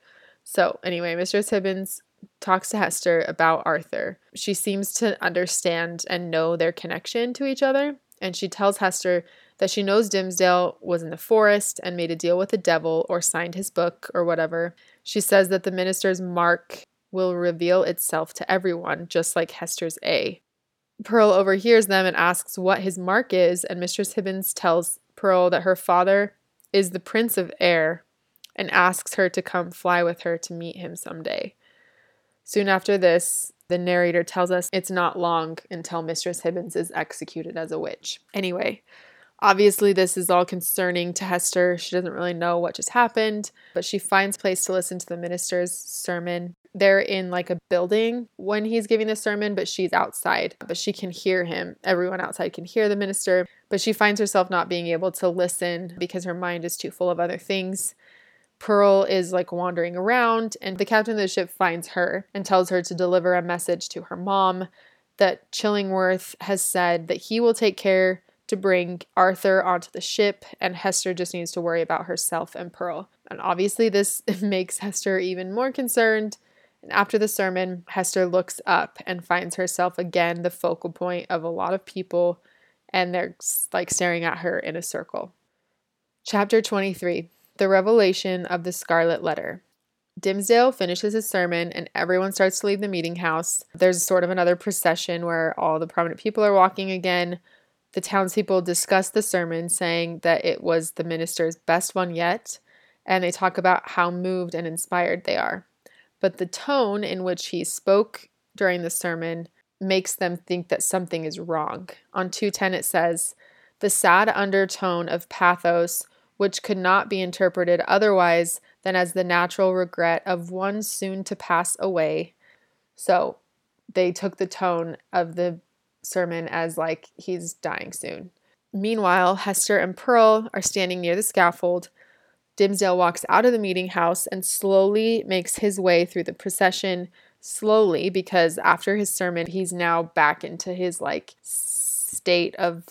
So, anyway, Mistress Hibbins talks to Hester about Arthur. She seems to understand and know their connection to each other. And she tells Hester that she knows Dimmesdale was in the forest and made a deal with the devil or signed his book or whatever. She says that the minister's mark will reveal itself to everyone, just like Hester's A. Pearl overhears them and asks what his mark is, and Mistress Hibbins tells Pearl that her father is the Prince of Air and asks her to come fly with her to meet him someday. Soon after this, the narrator tells us it's not long until Mistress Hibbins is executed as a witch. Anyway, Obviously, this is all concerning to Hester. She doesn't really know what just happened, but she finds place to listen to the minister's sermon. They're in like a building when he's giving the sermon, but she's outside. But she can hear him. Everyone outside can hear the minister, but she finds herself not being able to listen because her mind is too full of other things. Pearl is like wandering around, and the captain of the ship finds her and tells her to deliver a message to her mom that Chillingworth has said that he will take care to bring Arthur onto the ship, and Hester just needs to worry about herself and Pearl. And obviously, this makes Hester even more concerned. And after the sermon, Hester looks up and finds herself again the focal point of a lot of people, and they're like staring at her in a circle. Chapter 23 The Revelation of the Scarlet Letter. Dimmesdale finishes his sermon and everyone starts to leave the meeting house. There's sort of another procession where all the prominent people are walking again. The townspeople discuss the sermon, saying that it was the minister's best one yet, and they talk about how moved and inspired they are. But the tone in which he spoke during the sermon makes them think that something is wrong. On 210, it says, The sad undertone of pathos, which could not be interpreted otherwise than as the natural regret of one soon to pass away. So they took the tone of the sermon as like he's dying soon. Meanwhile, Hester and Pearl are standing near the scaffold. Dimmesdale walks out of the meeting house and slowly makes his way through the procession. Slowly, because after his sermon, he's now back into his like state of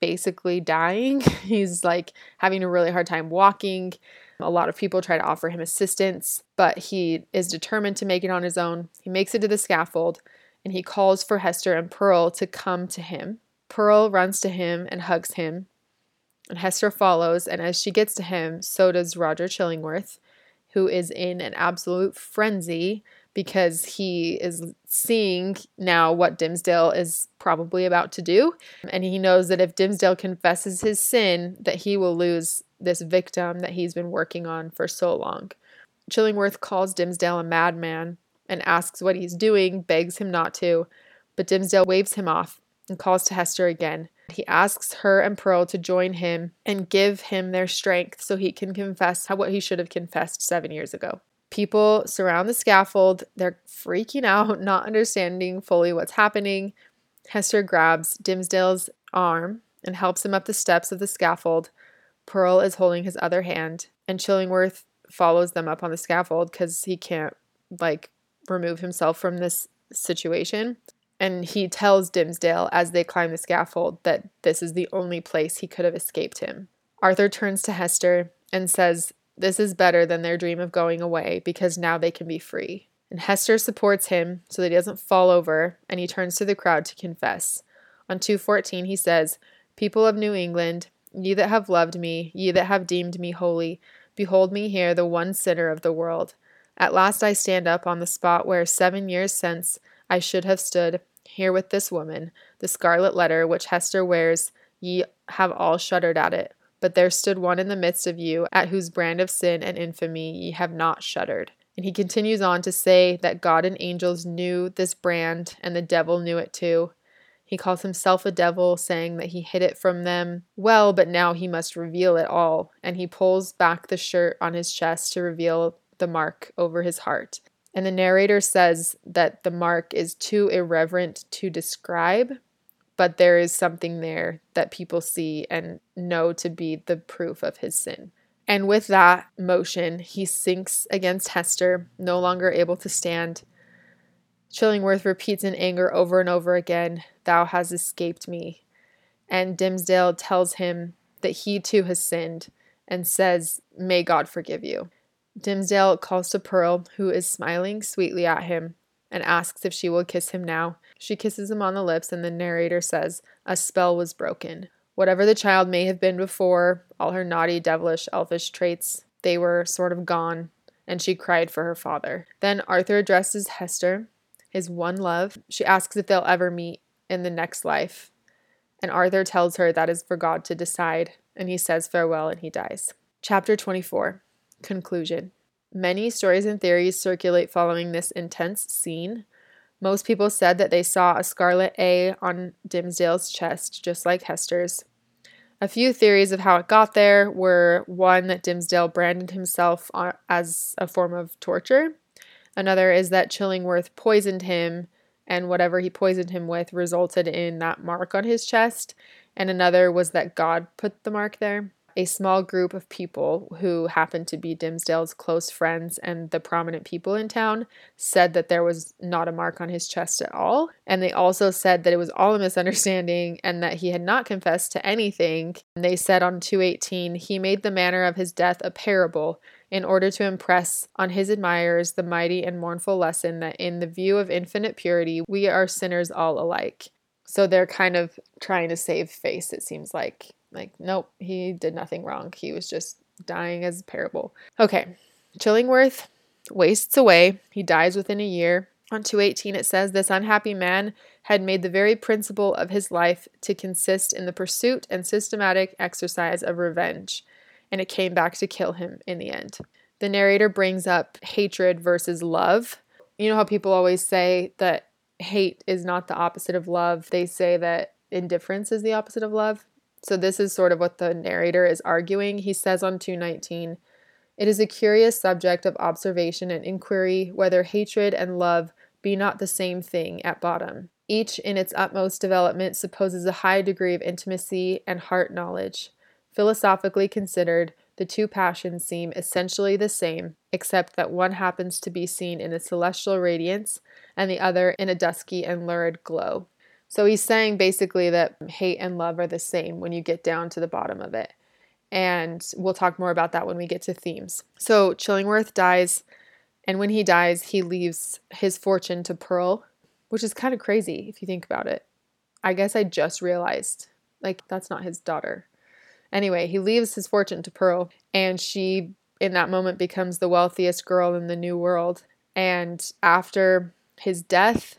basically dying. He's like having a really hard time walking. A lot of people try to offer him assistance, but he is determined to make it on his own. He makes it to the scaffold and he calls for Hester and Pearl to come to him. Pearl runs to him and hugs him, and Hester follows, and as she gets to him, so does Roger Chillingworth, who is in an absolute frenzy because he is seeing now what Dimmesdale is probably about to do. And he knows that if Dimmesdale confesses his sin, that he will lose this victim that he's been working on for so long. Chillingworth calls Dimmesdale a madman and asks what he's doing, begs him not to, but Dimmesdale waves him off and calls to Hester again. He asks her and Pearl to join him and give him their strength so he can confess what he should have confessed seven years ago. People surround the scaffold. They're freaking out, not understanding fully what's happening. Hester grabs Dimmesdale's arm and helps him up the steps of the scaffold. Pearl is holding his other hand, and Chillingworth follows them up on the scaffold because he can't, like, remove himself from this situation. And he tells Dimmesdale as they climb the scaffold that this is the only place he could have escaped him. Arthur turns to Hester and says, This is better than their dream of going away because now they can be free. And Hester supports him so that he doesn't fall over, and he turns to the crowd to confess. On 214, he says, People of New England, ye that have loved me, ye that have deemed me holy, behold me here, the one sinner of the world. At last I stand up on the spot where seven years since I should have stood, here with this woman. The scarlet letter which Hester wears, ye have all shuddered at it. But there stood one in the midst of you, at whose brand of sin and infamy ye have not shuddered. And he continues on to say that God and angels knew this brand, and the devil knew it too. He calls himself a devil, saying that he hid it from them well, but now he must reveal it all. And he pulls back the shirt on his chest to reveal the mark over his heart. And the narrator says that the mark is too irreverent to describe, but there is something there that people see and know to be the proof of his sin. And with that motion, he sinks against Hester, no longer able to stand. Chillingworth repeats in anger over and over again, Thou hast escaped me. And Dimmesdale tells him that he too has sinned and says, May God forgive you. Dimmesdale calls to Pearl, who is smiling sweetly at him, and asks if she will kiss him now. She kisses him on the lips, and the narrator says, A spell was broken. Whatever the child may have been before, all her naughty, devilish, elfish traits, they were sort of gone, and she cried for her father. Then Arthur addresses Hester, his one love. She asks if they'll ever meet in the next life, and Arthur tells her that is for God to decide, and he says farewell and he dies. Chapter 24 Conclusion Many stories and theories circulate following this intense scene. Most people said that they saw a scarlet A on Dimmesdale's chest, just like Hester's. A few theories of how it got there were one, that Dimmesdale branded himself as a form of torture. Another is that Chillingworth poisoned him, and whatever he poisoned him with resulted in that mark on his chest. And another was that God put the mark there a small group of people who happened to be Dimmesdale's close friends and the prominent people in town said that there was not a mark on his chest at all. And they also said that it was all a misunderstanding and that he had not confessed to anything. And they said on 218, he made the manner of his death a parable in order to impress on his admirers the mighty and mournful lesson that in the view of infinite purity, we are sinners all alike. So they're kind of trying to save face, it seems like. Like, nope, he did nothing wrong. He was just dying as a parable. Okay, Chillingworth wastes away. He dies within a year. On 218, it says, This unhappy man had made the very principle of his life to consist in the pursuit and systematic exercise of revenge, and it came back to kill him in the end. The narrator brings up hatred versus love. You know how people always say that hate is not the opposite of love? They say that indifference is the opposite of love. So this is sort of what the narrator is arguing. He says on 219, it is a curious subject of observation and inquiry whether hatred and love be not the same thing at bottom. Each, in its utmost development, supposes a high degree of intimacy and heart knowledge. Philosophically considered, the two passions seem essentially the same, except that one happens to be seen in a celestial radiance and the other in a dusky and lurid glow. So he's saying basically that hate and love are the same when you get down to the bottom of it. And we'll talk more about that when we get to themes. So Chillingworth dies, and when he dies, he leaves his fortune to Pearl, which is kind of crazy if you think about it. I guess I just realized, like, that's not his daughter. Anyway, he leaves his fortune to Pearl, and she, in that moment, becomes the wealthiest girl in the new world. And after his death,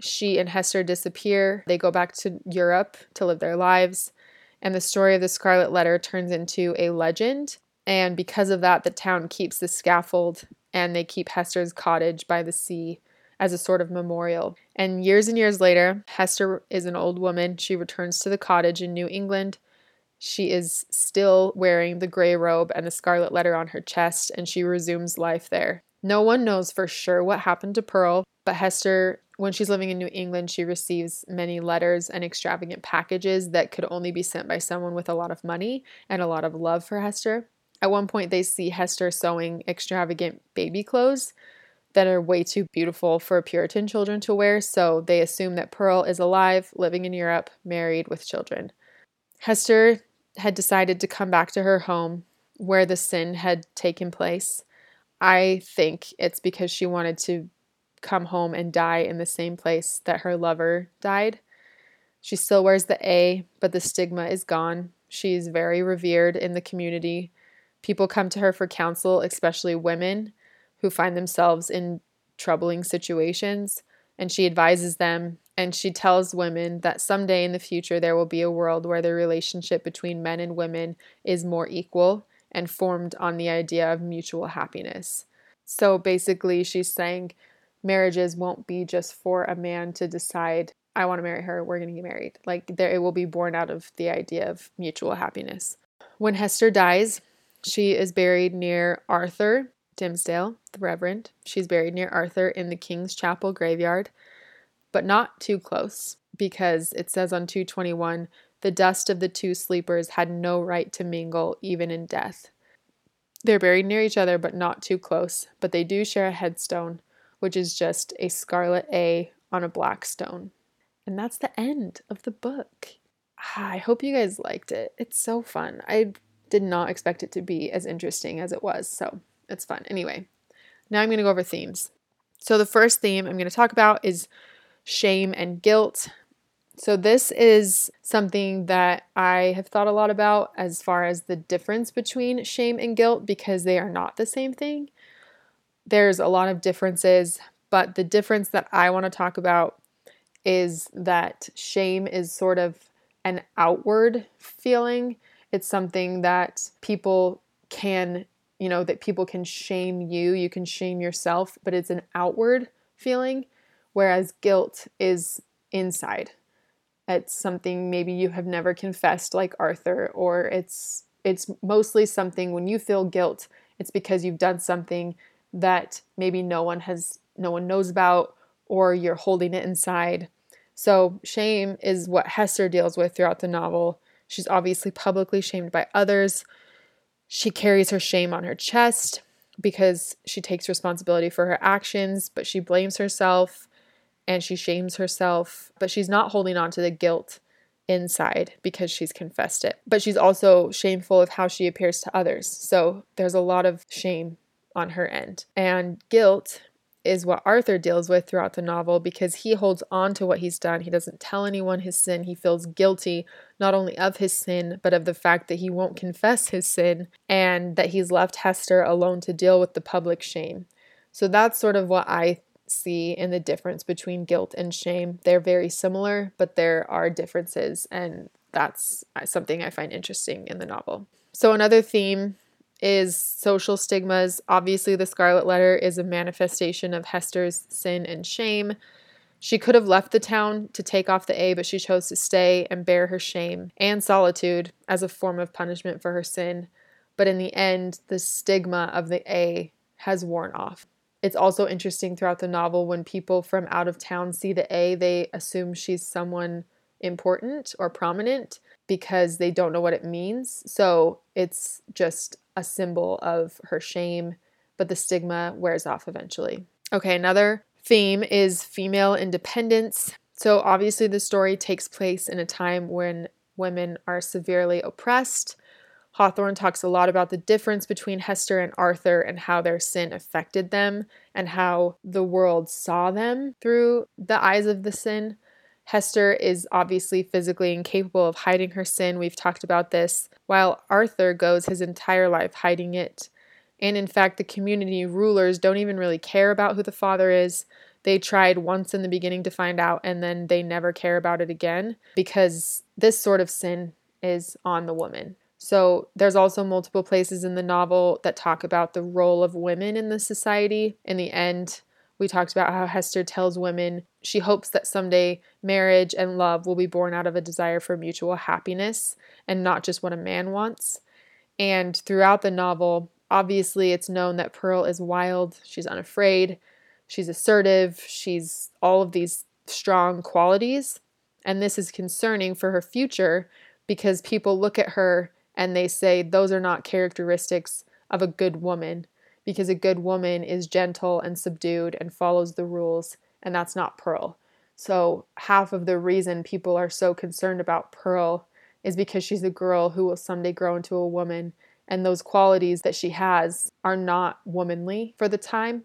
she and Hester disappear. They go back to Europe to live their lives. And the story of the Scarlet Letter turns into a legend. And because of that, the town keeps the scaffold and they keep Hester's cottage by the sea as a sort of memorial. And years and years later, Hester is an old woman. She returns to the cottage in New England. She is still wearing the gray robe and the scarlet letter on her chest, and she resumes life there. No one knows for sure what happened to Pearl, but Hester when she's living in New England, she receives many letters and extravagant packages that could only be sent by someone with a lot of money and a lot of love for Hester. At one point, they see Hester sewing extravagant baby clothes that are way too beautiful for Puritan children to wear, so they assume that Pearl is alive, living in Europe, married with children. Hester had decided to come back to her home where the sin had taken place. I think it's because she wanted to come home and die in the same place that her lover died. She still wears the A, but the stigma is gone. She is very revered in the community. People come to her for counsel, especially women who find themselves in troubling situations, and she advises them and she tells women that someday in the future there will be a world where the relationship between men and women is more equal and formed on the idea of mutual happiness. So basically, she's saying marriages won't be just for a man to decide I want to marry her, we're going to get married. Like there it will be born out of the idea of mutual happiness. When Hester dies, she is buried near Arthur Dimmesdale, the Reverend. She's buried near Arthur in the King's Chapel graveyard, but not too close. because it says on 221 the dust of the two sleepers had no right to mingle even in death. They're buried near each other but not too close, but they do share a headstone, which is just a scarlet A on a black stone. And that's the end of the book. Ah, I hope you guys liked it. It's so fun. I did not expect it to be as interesting as it was, so it's fun. Anyway, now I'm going to go over themes. So, the first theme I'm going to talk about is shame and guilt. So, this is something that I have thought a lot about as far as the difference between shame and guilt because they are not the same thing. There's a lot of differences, but the difference that I want to talk about is that shame is sort of an outward feeling. It's something that people can, you know, that people can shame you, you can shame yourself, but it's an outward feeling, whereas guilt is inside. It's something maybe you have never confessed like Arthur or it's it's mostly something when you feel guilt, it's because you've done something that maybe no one has no one knows about or you're holding it inside so, shame is what Hester deals with throughout the novel. She's obviously publicly shamed by others. She carries her shame on her chest because she takes responsibility for her actions, but she blames herself and she shames herself, but she's not holding on to the guilt inside because she's confessed it. But she's also shameful of how she appears to others. So there's a lot of shame on her end. And guilt is what Arthur deals with throughout the novel because he holds on to what he's done. He doesn't tell anyone his sin. He feels guilty not only of his sin, but of the fact that he won't confess his sin and that he's left Hester alone to deal with the public shame. So that's sort of what I see in the difference between guilt and shame. They're very similar, but there are differences, and that's something I find interesting in the novel. So, another theme is social stigmas. Obviously, the Scarlet Letter is a manifestation of Hester's sin and shame. She could have left the town to take off the A, but she chose to stay and bear her shame and solitude as a form of punishment for her sin. But in the end, the stigma of the A has worn off. It's also interesting throughout the novel when people from out of town see the A, they assume she's someone important or prominent because they don't know what it means. So it's just a symbol of her shame, but the stigma wears off eventually. Okay, another theme is female independence. So obviously, the story takes place in a time when women are severely oppressed. Hawthorne talks a lot about the difference between Hester and Arthur and how their sin affected them and how the world saw them through the eyes of the sin. Hester is obviously physically incapable of hiding her sin. We've talked about this, while Arthur goes his entire life hiding it. And in fact, the community rulers don't even really care about who the father is. They tried once in the beginning to find out, and then they never care about it again because this sort of sin is on the woman. So, there's also multiple places in the novel that talk about the role of women in the society. In the end, we talked about how Hester tells women she hopes that someday marriage and love will be born out of a desire for mutual happiness and not just what a man wants. And throughout the novel, obviously, it's known that Pearl is wild, she's unafraid, she's assertive, she's all of these strong qualities. And this is concerning for her future because people look at her and they say those are not characteristics of a good woman because a good woman is gentle and subdued and follows the rules, and that's not Pearl. So, half of the reason people are so concerned about Pearl is because she's a girl who will someday grow into a woman, and those qualities that she has are not womanly for the time.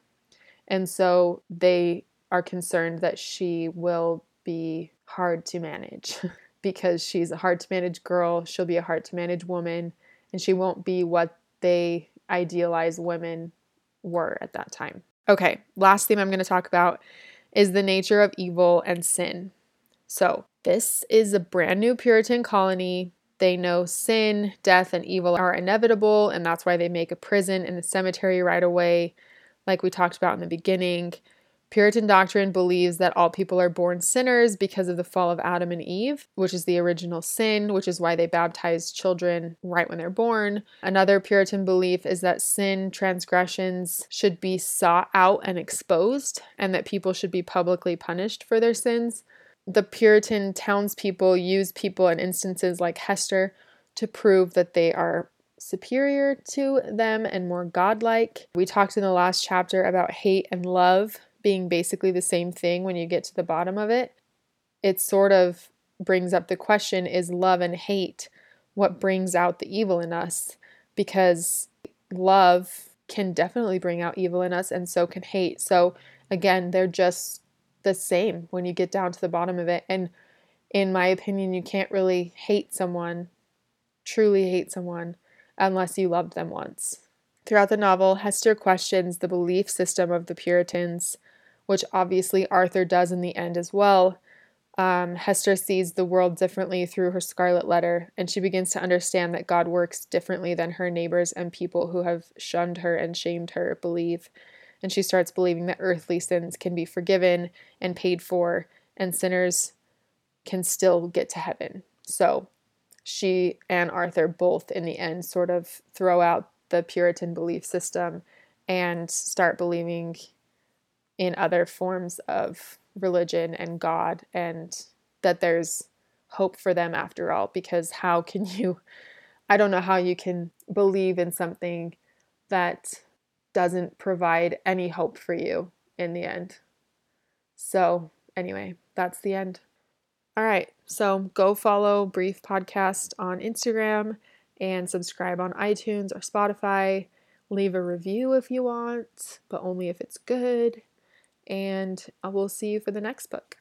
And so, they are concerned that she will be hard to manage because she's a hard to manage girl, she'll be a hard to manage woman, and she won't be what they idealized women were at that time. Okay, last theme I'm going to talk about is the nature of evil and sin. So, this is a brand new Puritan colony. They know sin, death, and evil are inevitable, and that's why they make a prison and a cemetery right away, like we talked about in the beginning. Puritan doctrine believes that all people are born sinners because of the fall of Adam and Eve, which is the original sin, which is why they baptize children right when they're born. Another Puritan belief is that sin transgressions should be sought out and exposed, and that people should be publicly punished for their sins. the Puritan townspeople use people in instances like Hester to prove that they are superior to them and more godlike. We talked in the last chapter about hate and love being basically the same thing when you get to the bottom of it. It sort of brings up the question is love and hate what mm. brings out the evil in us? Because love can definitely bring out evil in us, and so can hate. So, again, they're just the same when you get down to the bottom of it. And in my opinion, you can't really hate someone, truly hate someone, unless you loved them once. Throughout the novel, Hester questions the belief system of the Puritans, which obviously Arthur does in the end as well. Um, Hester sees the world differently through her scarlet letter, and she begins to understand that God works differently than her neighbors and people who have shunned her and shamed her believe and she starts believing that earthly sins can be forgiven and paid for, and sinners can still get to heaven. So she and Arthur both, in the end, sort of throw out the Puritan belief system and start believing in other forms of religion and God, and that there's hope for them after all. Because how can you? I don't know how you can believe in something that doesn't provide any hope for you in the end. So, anyway, that's the end. All right, so go follow Brief Podcast on Instagram and subscribe on iTunes or Spotify. Leave a review if you want, but only if it's good. And I will see you for the next book.